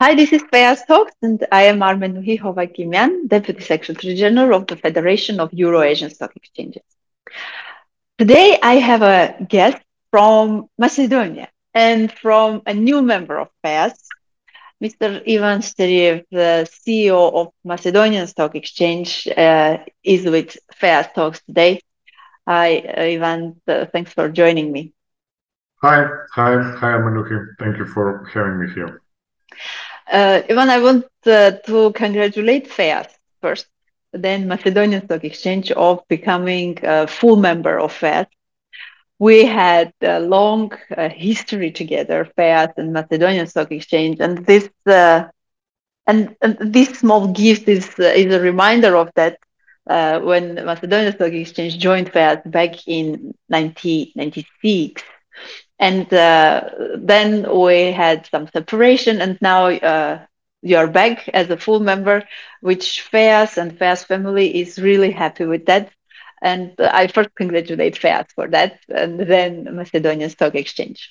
Hi, this is FEAS Talks, and I am Armen Nuhi Hovakimyan, Deputy Secretary General of the Federation of Euro-Asian Stock Exchanges. Today, I have a guest from Macedonia and from a new member of FEAS, Mr. Ivan Steriev, the CEO of Macedonian Stock Exchange, uh, is with FEAS Talks today. Hi, Ivan. Uh, thanks for joining me. Hi, hi, hi, Manuki. Thank you for having me here. Uh, Ivan, I want uh, to congratulate FEAS first, then Macedonian Stock Exchange of becoming a full member of FEAS. We had a long uh, history together, FEAS and Macedonian Stock Exchange, and this uh, and, and, this small gift is uh, is a reminder of that. Uh, when Macedonian Stock Exchange joined FEAS back in 1996, and uh, then we had some separation and now uh, you're back as a full member which FEAS and FEAS family is really happy with that. And i first congratulate FEAS for that and then macedonian stock exchange.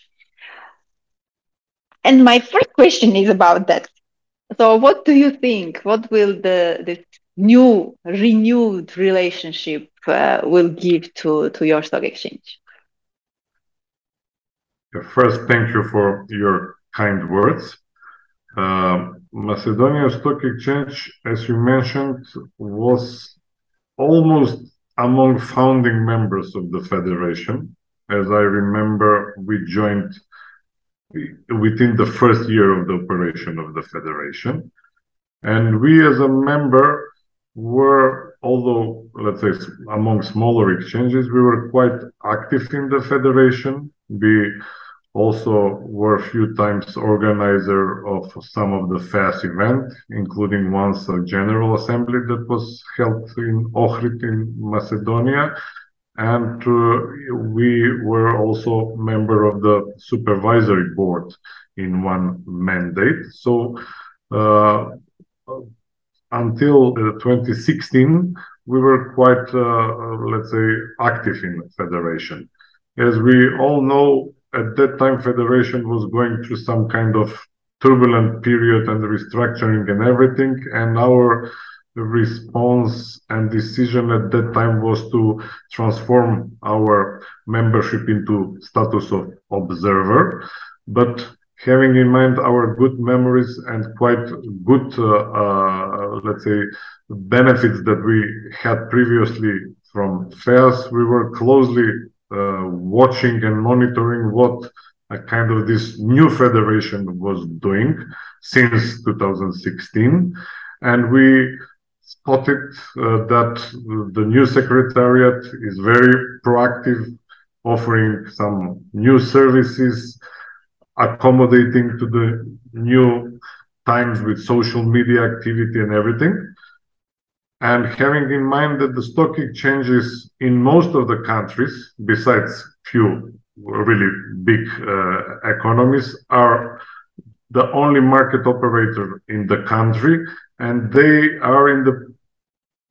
And my first question is about that. So what do you think? What will the this new renewed relationship uh, will give to to your stock exchange First, thank you for your kind words. Uh, Macedonia Stock Exchange, as you mentioned, was almost among founding members of the federation. As I remember, we joined within the first year of the operation of the federation. And we, as a member, were, although, let's say, among smaller exchanges, we were quite active in the federation. We also were a few times organizer of some of the FEAS event, including once a general assembly that was held in Ohrid in Macedonia. And uh, we were also member of the supervisory board in one mandate. So uh, until uh, 2016, we were quite, uh, let's say, active in federation. As we all know, at that time federation was going through some kind of turbulent period and restructuring and everything and our response and decision at that time was to transform our membership into status of observer but having in mind our good memories and quite good uh, uh, let's say benefits that we had previously from FEAS, we were closely uh, watching and monitoring what a kind of this new federation was doing since 2016 and we spotted uh, that the new secretariat is very proactive offering some new services accommodating to the new times with social media activity and everything. And having in mind that the stock exchanges in most of the countries, besides few really big uh, economies, are the only market operator in the country, and they are in the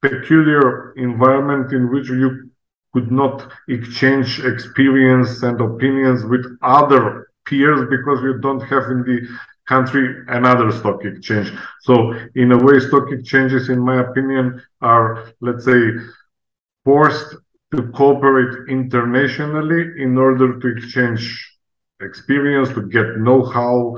peculiar environment in which you could not exchange experience and opinions with other peers because you don't have in the country another stock exchange. So in a way, stock exchanges, in my opinion, are, let's say, forced to cooperate internationally in order to exchange experience, to get know-how,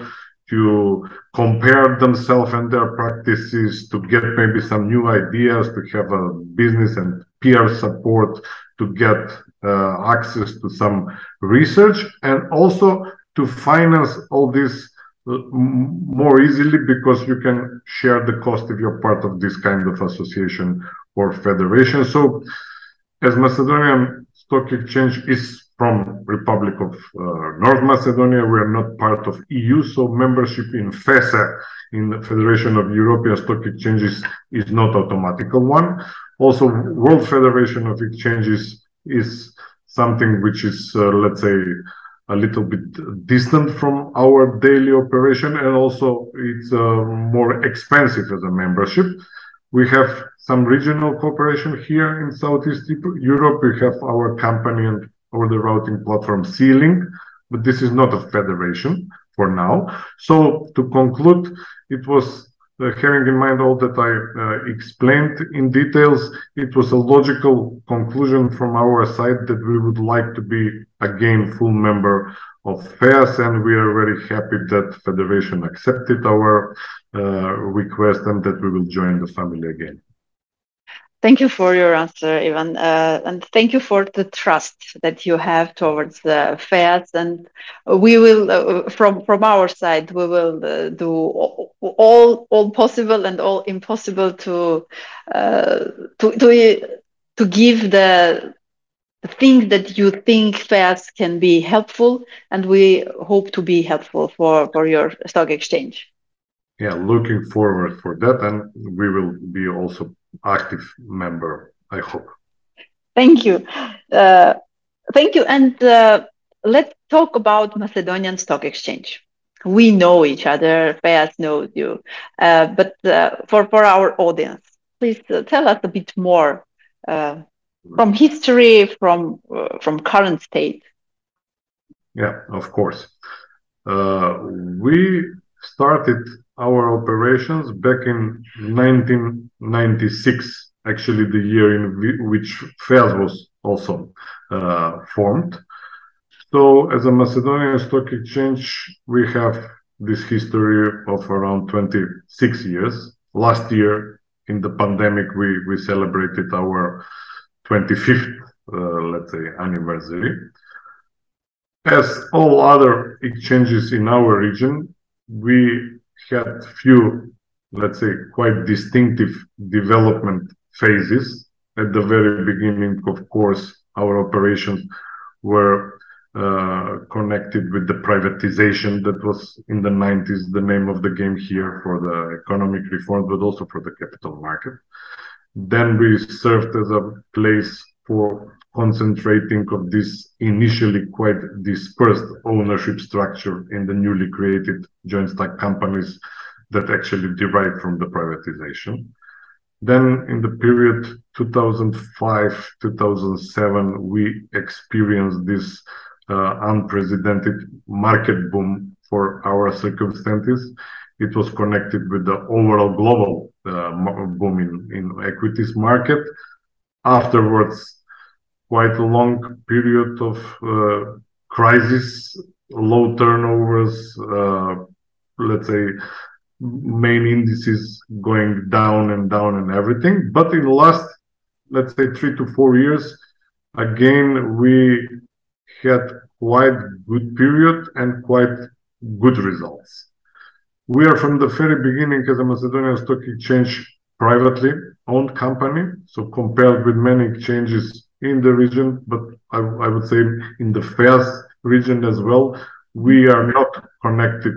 to compare themselves and their practices, to get maybe some new ideas, to have a business and peer support, to get uh, access to some research, and also to finance all this more easily because you can share the cost if you're part of this kind of association or federation. So as Macedonian Stock Exchange is from Republic of uh, North Macedonia, we are not part of EU, so membership in FESE, in the Federation of European Stock Exchanges, is not automatical one. Also, World Federation of Exchanges is something which is, uh, let's say, a little bit distant from our daily operation and also it's uh, more expensive as a membership. We have some regional cooperation here in Southeast Europe. We have our company and over the routing platform SEE Link, but this is not a federation. for now. So to conclude, it was having in mind all that I uh, explained in details, it was a logical conclusion from our side that we would like to be again full member of FEAS, and we are very happy that Federation accepted our uh, request and that we will join the family again. Thank you for your answer, Ivan, uh, and thank you for the trust that you have towards the FEAS. And we will, uh, from from our side, we will uh, do all all possible and all impossible to uh, to to to give the the thing that you think FEAS can be helpful, and we hope to be helpful for for your stock exchange. Yeah, looking forward for that, and we will be also active member, I hope. Thank you. Uh, thank you. And uh, let's talk about Macedonian Stock Exchange. We know each other, FEAS knows you. Uh, but uh, for, for our audience, please uh, tell us a bit more uh, from history, from, from current state. Yeah, of course. we started our operations back in 1996, actually the year in which FEAS was also uh, formed. So as a Macedonian stock exchange, we have this history of around 26 years. Last year, in the pandemic, we, we celebrated our 25th, uh, let's say, anniversary. As all other exchanges in our region, we had few, let's say, quite distinctive development phases. At the very beginning, of course, our operations were uh, connected with the privatization that was in the 90s, the name of the game here for the economic reform, but also for the capital market. Then we served as a place for concentrating of this initially quite dispersed ownership structure in the newly created joint stock companies that actually derived from the privatization. Then in the period 2005, 2007, we experienced this uh, unprecedented market boom for our circumstances. It was connected with the overall global uh, boom in, in equities market. Afterwards, quite a long period of uh, crisis, low turnovers, uh, let's say main indices going down and down and everything. But in the last, let's say three to four years, again, we had quite good period and quite good results. We are from the very beginning as a Macedonian Stock Exchange privately owned company. So compared with many exchanges in the region, but I, I would say in the FEAS region as well, we are not connected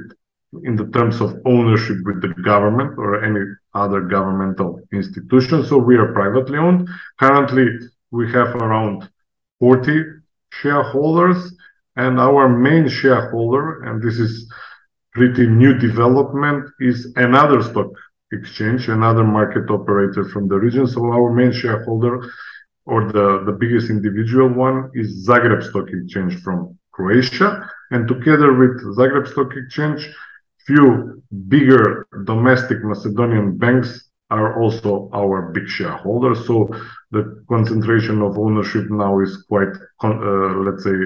in the terms of ownership with the government or any other governmental institution. So we are privately owned. Currently, we have around 40 shareholders, and our main shareholder, and this is pretty new development, is another stock exchange, another market operator from the region. So our main shareholder or the, the biggest individual one is Zagreb Stock Exchange from Croatia. And together with Zagreb Stock Exchange, few bigger domestic Macedonian banks are also our big shareholders. So the concentration of ownership now is quite, uh, let's say,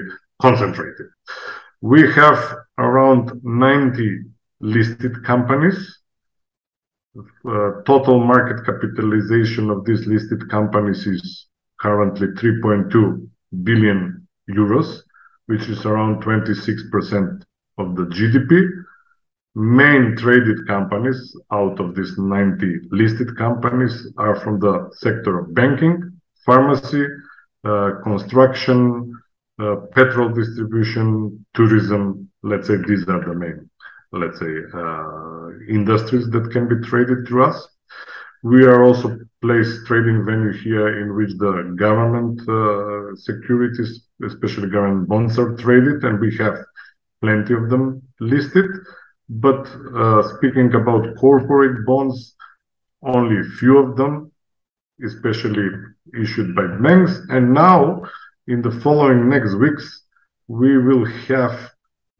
concentrated. We have around 90 listed companies. Uh, total market capitalization of these listed companies is currently 3.2 billion euros, which is around 26% of the GDP. Main traded companies out of these 90 listed companies are from the sector of banking, pharmacy, uh, construction, uh, petrol distribution, tourism. Let's say these are the main, let's say, uh, industries that can be traded through us. We are also placed trading venue here in which the government uh, securities, especially government bonds, are traded, and we have plenty of them listed. But uh, speaking about corporate bonds, only a few of them, especially issued by banks. And now, in the following next weeks, we will have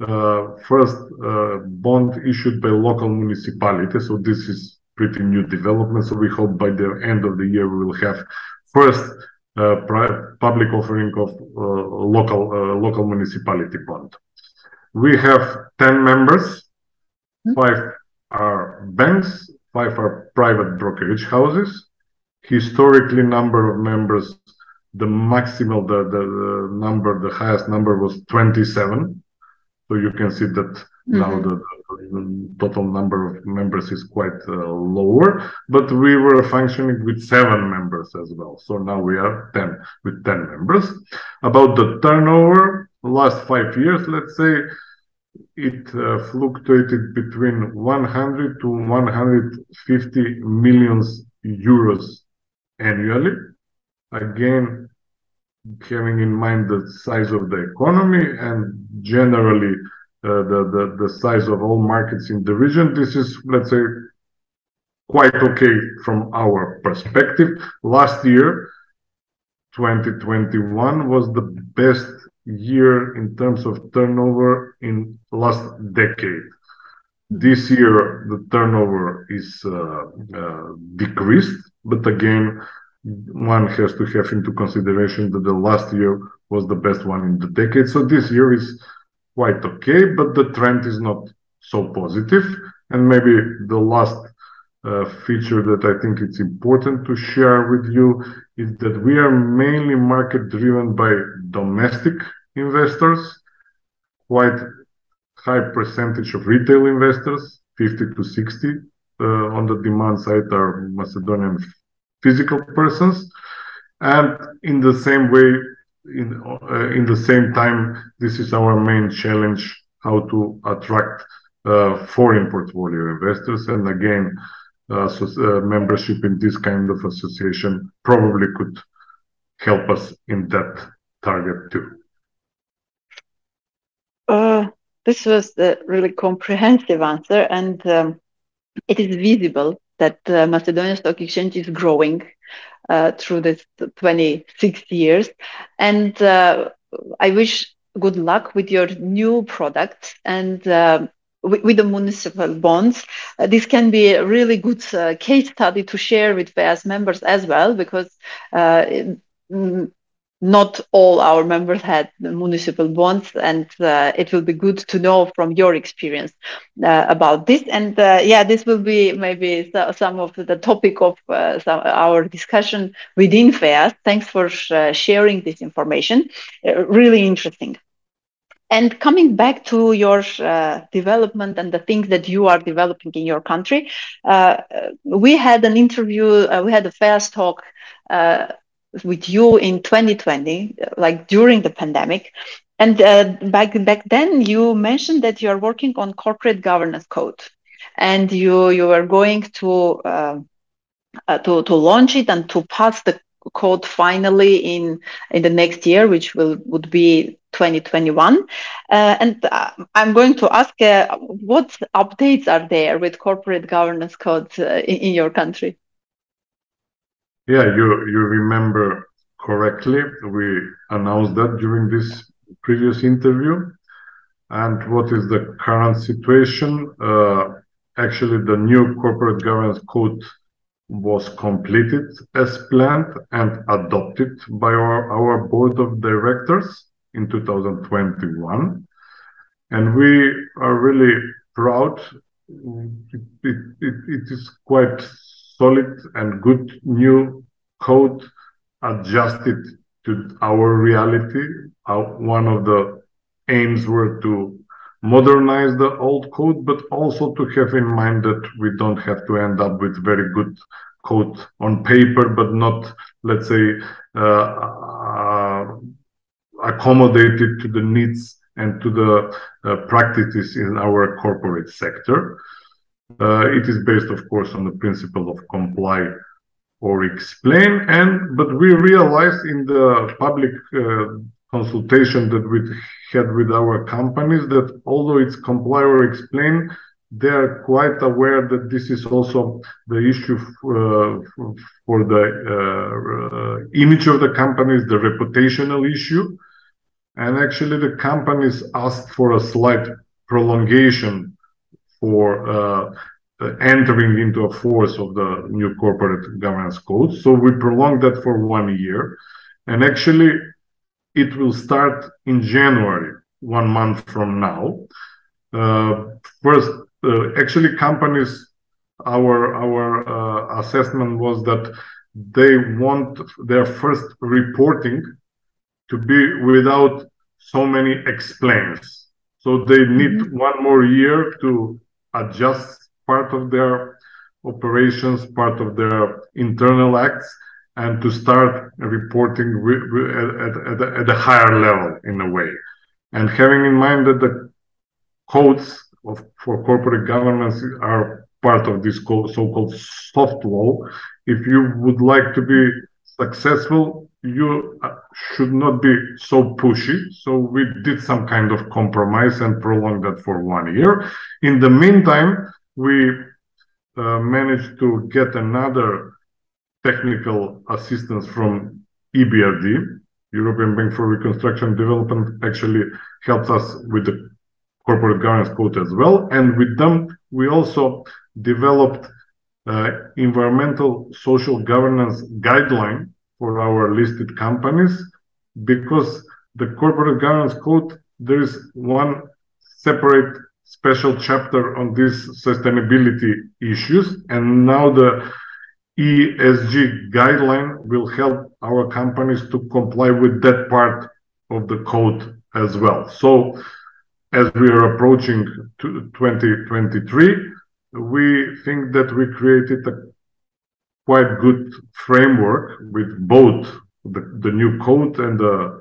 uh, first uh, bond issued by local municipality. So this is pretty new development. So we hope by the end of the year we will have first uh, public offering of uh, local uh, local municipality bond. We have ten members. Hmm. Five are banks. Five are private brokerage houses. Historically, number of members, the maximal, the, the, the number, the highest number was 27 so you can see that mm-hmm. now the, the, total number of members is quite uh, lower, but we were functioning with seven members as well. So now we are 10 with 10 members. About the turnover, last five years, let's say, it uh, fluctuated between 100 to 150 millions euros annually. Again, having in mind the size of the economy and generally uh, the, the, the size of all markets in the region, this is, let's say, quite okay from our perspective. Last year, 2021 was the best year in terms of turnover in last decade. This year, the turnover is uh, uh, decreased, but again, one has to have into consideration that the last year was the best one in the decade. So this year is quite okay, but the trend is not so positive. And maybe the last uh, feature that I think it's important to share with you is that we are mainly market driven by domestic investors, quite high percentage of retail investors, 50 to 60 uh, on the demand side are Macedonian physical persons. And in the same way, in, uh, in the same time, this is our main challenge, how to attract uh, foreign portfolio investors. And again, uh, so, membership in this kind of association probably could help us in that target too. Uh, this was a really comprehensive answer, and um, it is visible that uh, Macedonia Stock Exchange is growing uh, through this 26 years. And uh, I wish good luck with your new products and uh, with, with, the municipal bonds. Uh, this can be a really good uh, case study to share with FEAS members as well, because not all our members had municipal bonds, and uh, it will be good to know from your experience uh, about this. And uh, yeah, this will be maybe some of the topic of uh, some, our discussion within FEAS. Thanks for uh, sharing this information. Uh, really interesting. And coming back to your uh, development and the things that you are developing in your country, uh, we had an interview, uh, we had a FEAS talk with you in 2020, like during the pandemic. And uh, back back then, you mentioned that you are working on corporate governance code, and you you are going to uh, uh, to to launch it and to pass the code finally in in the next year, which will would be 2021. Uh, and uh, I'm going to ask uh, what updates are there with corporate governance codes uh, in, in your country. Yeah, you you remember correctly. We announced that during this previous interview. And what is the current situation? Uh, actually, the new corporate governance code was completed as planned and adopted by our, our board of directors in 2021. And we are really proud. It, it, it, it is quite solid and good new code adjusted to our reality. one of the aims were to modernize the old code, but also to have in mind that we don't have to end up with very good code on paper, but not, let's say, uh, uh, accommodated to the needs and to the uh, practices in our corporate sector. Uh, it is based, of course, on the principle of comply or explain. And but we realized in the public uh, consultation that we had with our companies that although it's comply or explain, they are quite aware that this is also the issue uh, for the uh, image of the companies, the reputational issue. and actually the companies asked for a slight prolongation for uh, entering into a force of the new corporate governance code. So we prolonged that for one year, and actually it will start in January, one month from now. Uh, first, uh, actually, companies, our our uh, assessment was that they want their first reporting to be without so many explains. So they need mm-hmm. one more year to adjust part of their operations, part of their internal acts, and to start reporting at, at, at a higher level in a way. And having in mind that the codes of, for corporate governance are part of this so-called soft law, if you would like to be successful, you uh, should not be so pushy. So we did some kind of compromise and prolonged that for one year. In the meantime, we uh, managed to get another technical assistance from EBRD. European Bank for Reconstruction and Development actually helped us with the corporate governance code as well. And with them, we also developed Uh, environmental social governance guideline for our listed companies because the corporate governance code there is one separate special chapter on these sustainability issues and now the ESG guideline will help our companies to comply with that part of the code as well. So as we are approaching 2023, we think that we created a quite good framework with both the, the new code and the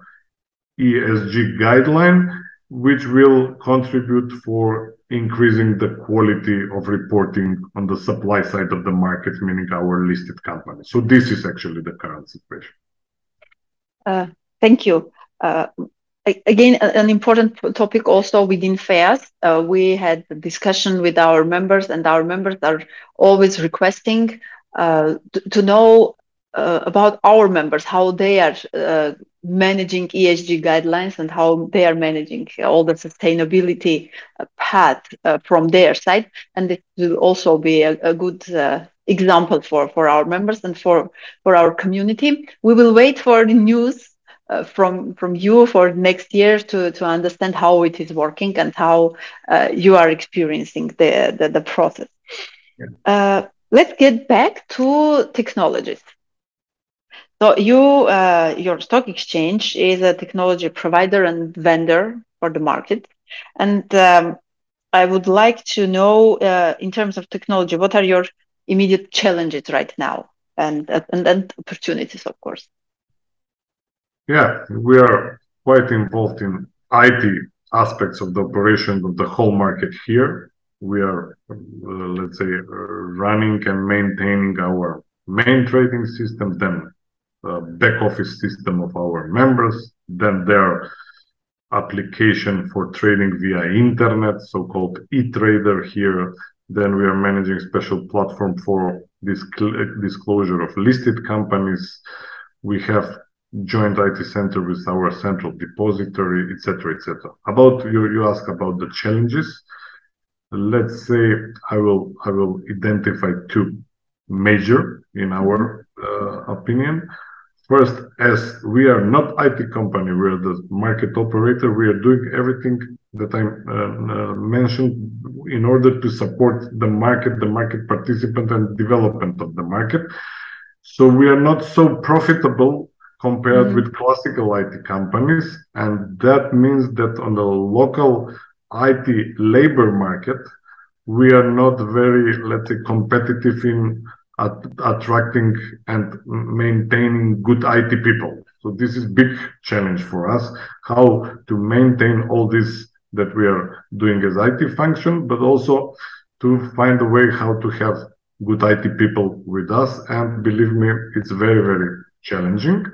ESG guideline, which will contribute for increasing the quality of reporting on the supply side of the market, meaning our listed companies. So this is actually the current situation. Uh, thank you. Uh, again, an important topic also within FEAS. Uh, we had a discussion with our members, and our members are always requesting uh, to, to, know uh, about our members, how they are uh, managing ESG guidelines and how they are managing all the sustainability uh, path uh, from their side. And it will also be a, a good example for, for our members and for, for our community. We will wait for the news uh, from from you for next year to to understand how it is working and how uh, you are experiencing the the, the process. Yeah. Uh, let's get back to technologies. So you uh, your stock exchange is a technology provider and vendor for the market, and um, I would like to know uh, in terms of technology, what are your immediate challenges right now and and, and opportunities, of course. Yeah, we are quite involved in IT aspects of the operation of the whole market here. We are, uh, let's say, running and maintaining our main trading system, then uh, back office system of our members, then their application for trading via internet, so-called e-trader here. Then we are managing special platform for this disclosure of listed companies. We have joint IT center with our central depository, etc., etc. About you, you ask about the challenges. Let's say I will I will identify two major in our uh, opinion. First, as we are not IT company, we are the market operator. We are doing everything that I uh, uh, mentioned in order to support the market, the market participant, and development of the market. So we are not so profitable compared mm-hmm. with classical IT companies. And that means that on the local IT labor market, we are not very, let's say, competitive in at attracting and maintaining good IT people. So this is big challenge for us, how to maintain all this that we are doing as IT function, but also to find a way how to have good IT people with us. And believe me, it's very, very challenging.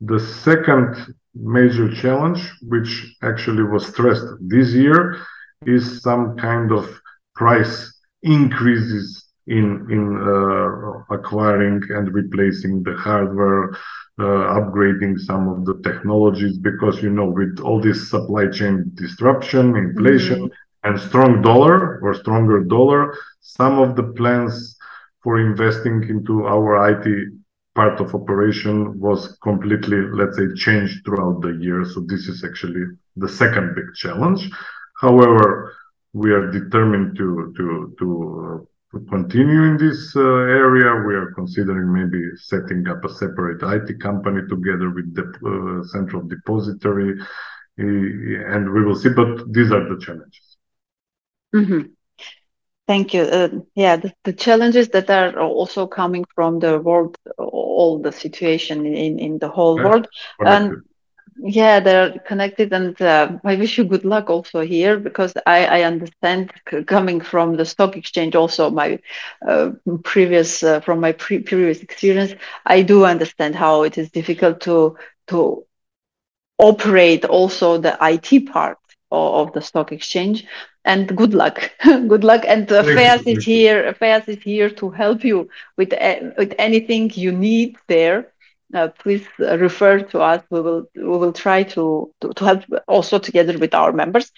The second major challenge, which actually was stressed this year, is some kind of price increases in in uh, acquiring and replacing the hardware, upgrading some of the technologies because, you know, with all this supply chain disruption, inflation, mm-hmm. and strong dollar or stronger dollar, some of the plans for investing into our IT part of operation was completely, let's say, changed throughout the year. So this is actually the second big challenge. However, we are determined to to to to continue in this uh, area. We are considering maybe setting up a separate IT company together with the uh, central depository, and we will see. But these are the challenges. Mm-hmm. Thank you. Uh, yeah, the, the, challenges that are also coming from the world, all the situation in, in the whole yeah, world. And yeah they're connected and uh, i wish you good luck also here because i i understand coming from the stock exchange also my uh, previous uh, from my pre- previous experience i do understand how it is difficult to to operate also the it part of, of the stock exchange and good luck good luck and uh, FEAS is here FEAS is here to help you with uh, with anything you need there uh, please uh, refer to us. We will we will try to, to, to help also together with our members.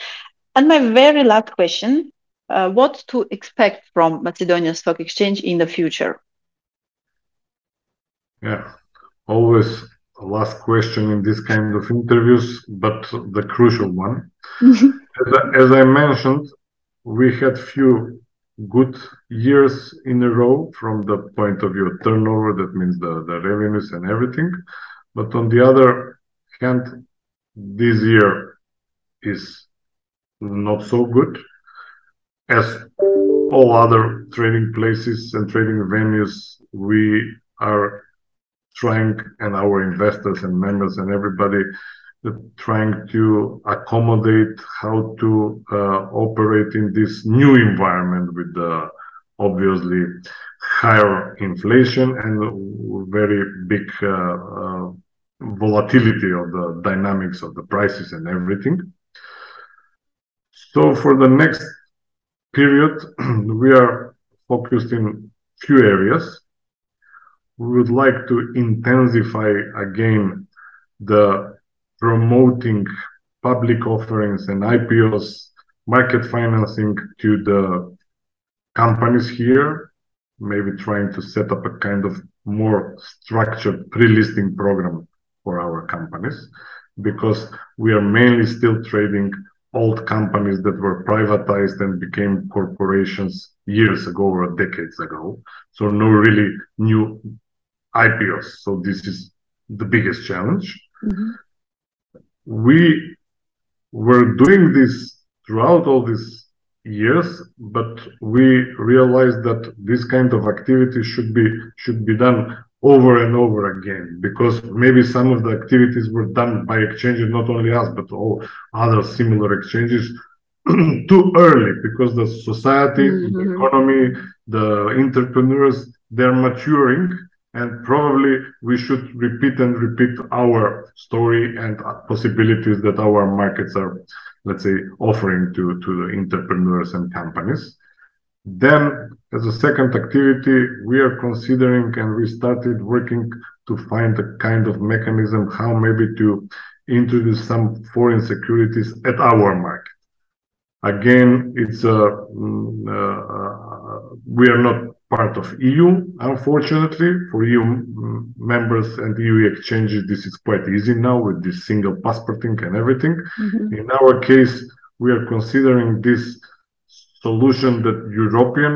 And my very last question: uh, What to expect from Macedonian Stock Exchange in the future? Yeah, always a last question in this kind of interviews, but the crucial one. as, I, mentioned, we had few good years in a row from the point of view of turnover, that means the, the revenues and everything. But on the other hand, this year is not so good as all other trading places and trading venues. We are trying, and our investors and members and everybody trying to accommodate how to uh, operate in this new environment with the obviously higher inflation and very big uh, uh, volatility of the dynamics of the prices and everything. So for the next period, we are focused in few areas. We would like to intensify again the promoting public offerings and IPOs, market financing to the companies here, maybe trying to set up a kind of more structured pre-listing program for our companies because we are mainly still trading old companies that were privatized and became corporations years ago or decades ago. So no really new IPOs. So this is the biggest challenge. Mm-hmm we were doing this throughout all these years, but we realized that this kind of activity should be should be done over and over again because maybe some of the activities were done by exchanges, not only us, but all other similar exchanges too early because the society, mm-hmm. the economy, the entrepreneurs, they're maturing and probably we should repeat and repeat our story and possibilities that our markets are let's say offering to to the entrepreneurs and companies. Then as a second activity we are considering and we started working to find a kind of mechanism how maybe to introduce some foreign securities at our market. Again it's a mm, uh, uh, we are not part of EU. Unfortunately, for EU members and EU exchanges, this is quite easy now with this single passporting and everything. Mm-hmm. In our case, we are considering this solution that European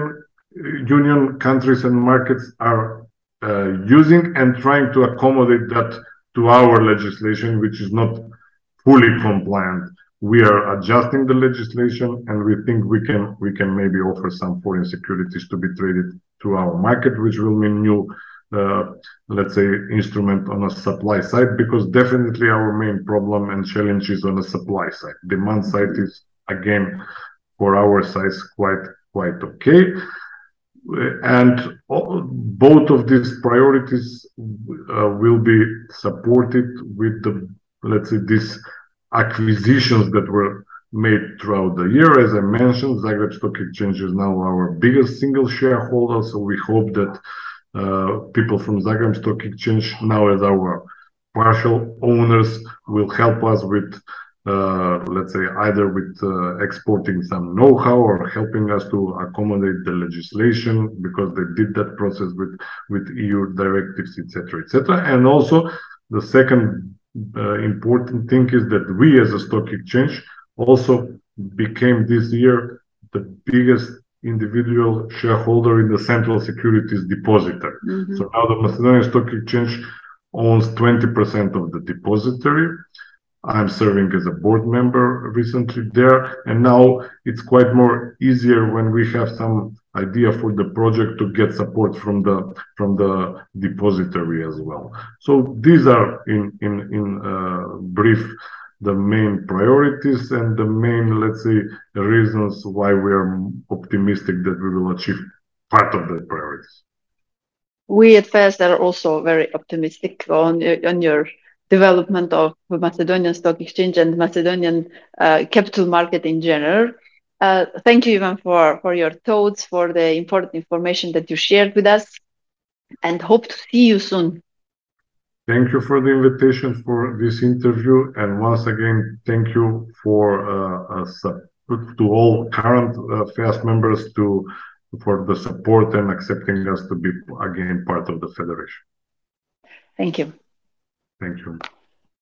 uh, Union countries and markets are uh, using and trying to accommodate that to our legislation, which is not fully compliant we are adjusting the legislation and we think we can we can maybe offer some foreign securities to be traded to our market which will mean new uh, let's say instrument on a supply side because definitely our main problem and challenge is on the supply side. Demand side is again for our size quite quite okay. And both of these priorities uh, will be supported with the let's say this acquisitions that were made throughout the year. As I mentioned, Zagreb Stock Exchange is now our biggest single shareholder, so we hope that uh, people from Zagreb Stock Exchange now as our partial owners will help us with uh, let's say either with uh, exporting some know-how or helping us to accommodate the legislation because they did that process with with EU directives, etc., etc. And also the second uh, important thing is that we as a stock exchange also became this year the biggest individual shareholder in the Central Securities Depository. Mm-hmm. So now the Macedonian Stock Exchange owns 20% of the depository I'm serving as a board member recently there, and now it's quite more easier when we have some idea for the project to get support from the from the depository as well. So these are in in in uh, brief the main priorities and the main let's say reasons why we are optimistic that we will achieve part of the priorities. We at FEAS are also very optimistic on on your development of the Macedonian Stock Exchange and Macedonian uh, capital market in general. Uh, thank you, Ivan, for, for your thoughts, for the important information that you shared with us, and hope to see you soon. Thank you for the invitation for this interview, and once again, thank you for uh, to all current uh, FEAS members to for the support and accepting us to be again part of the federation. Thank you. Thank you.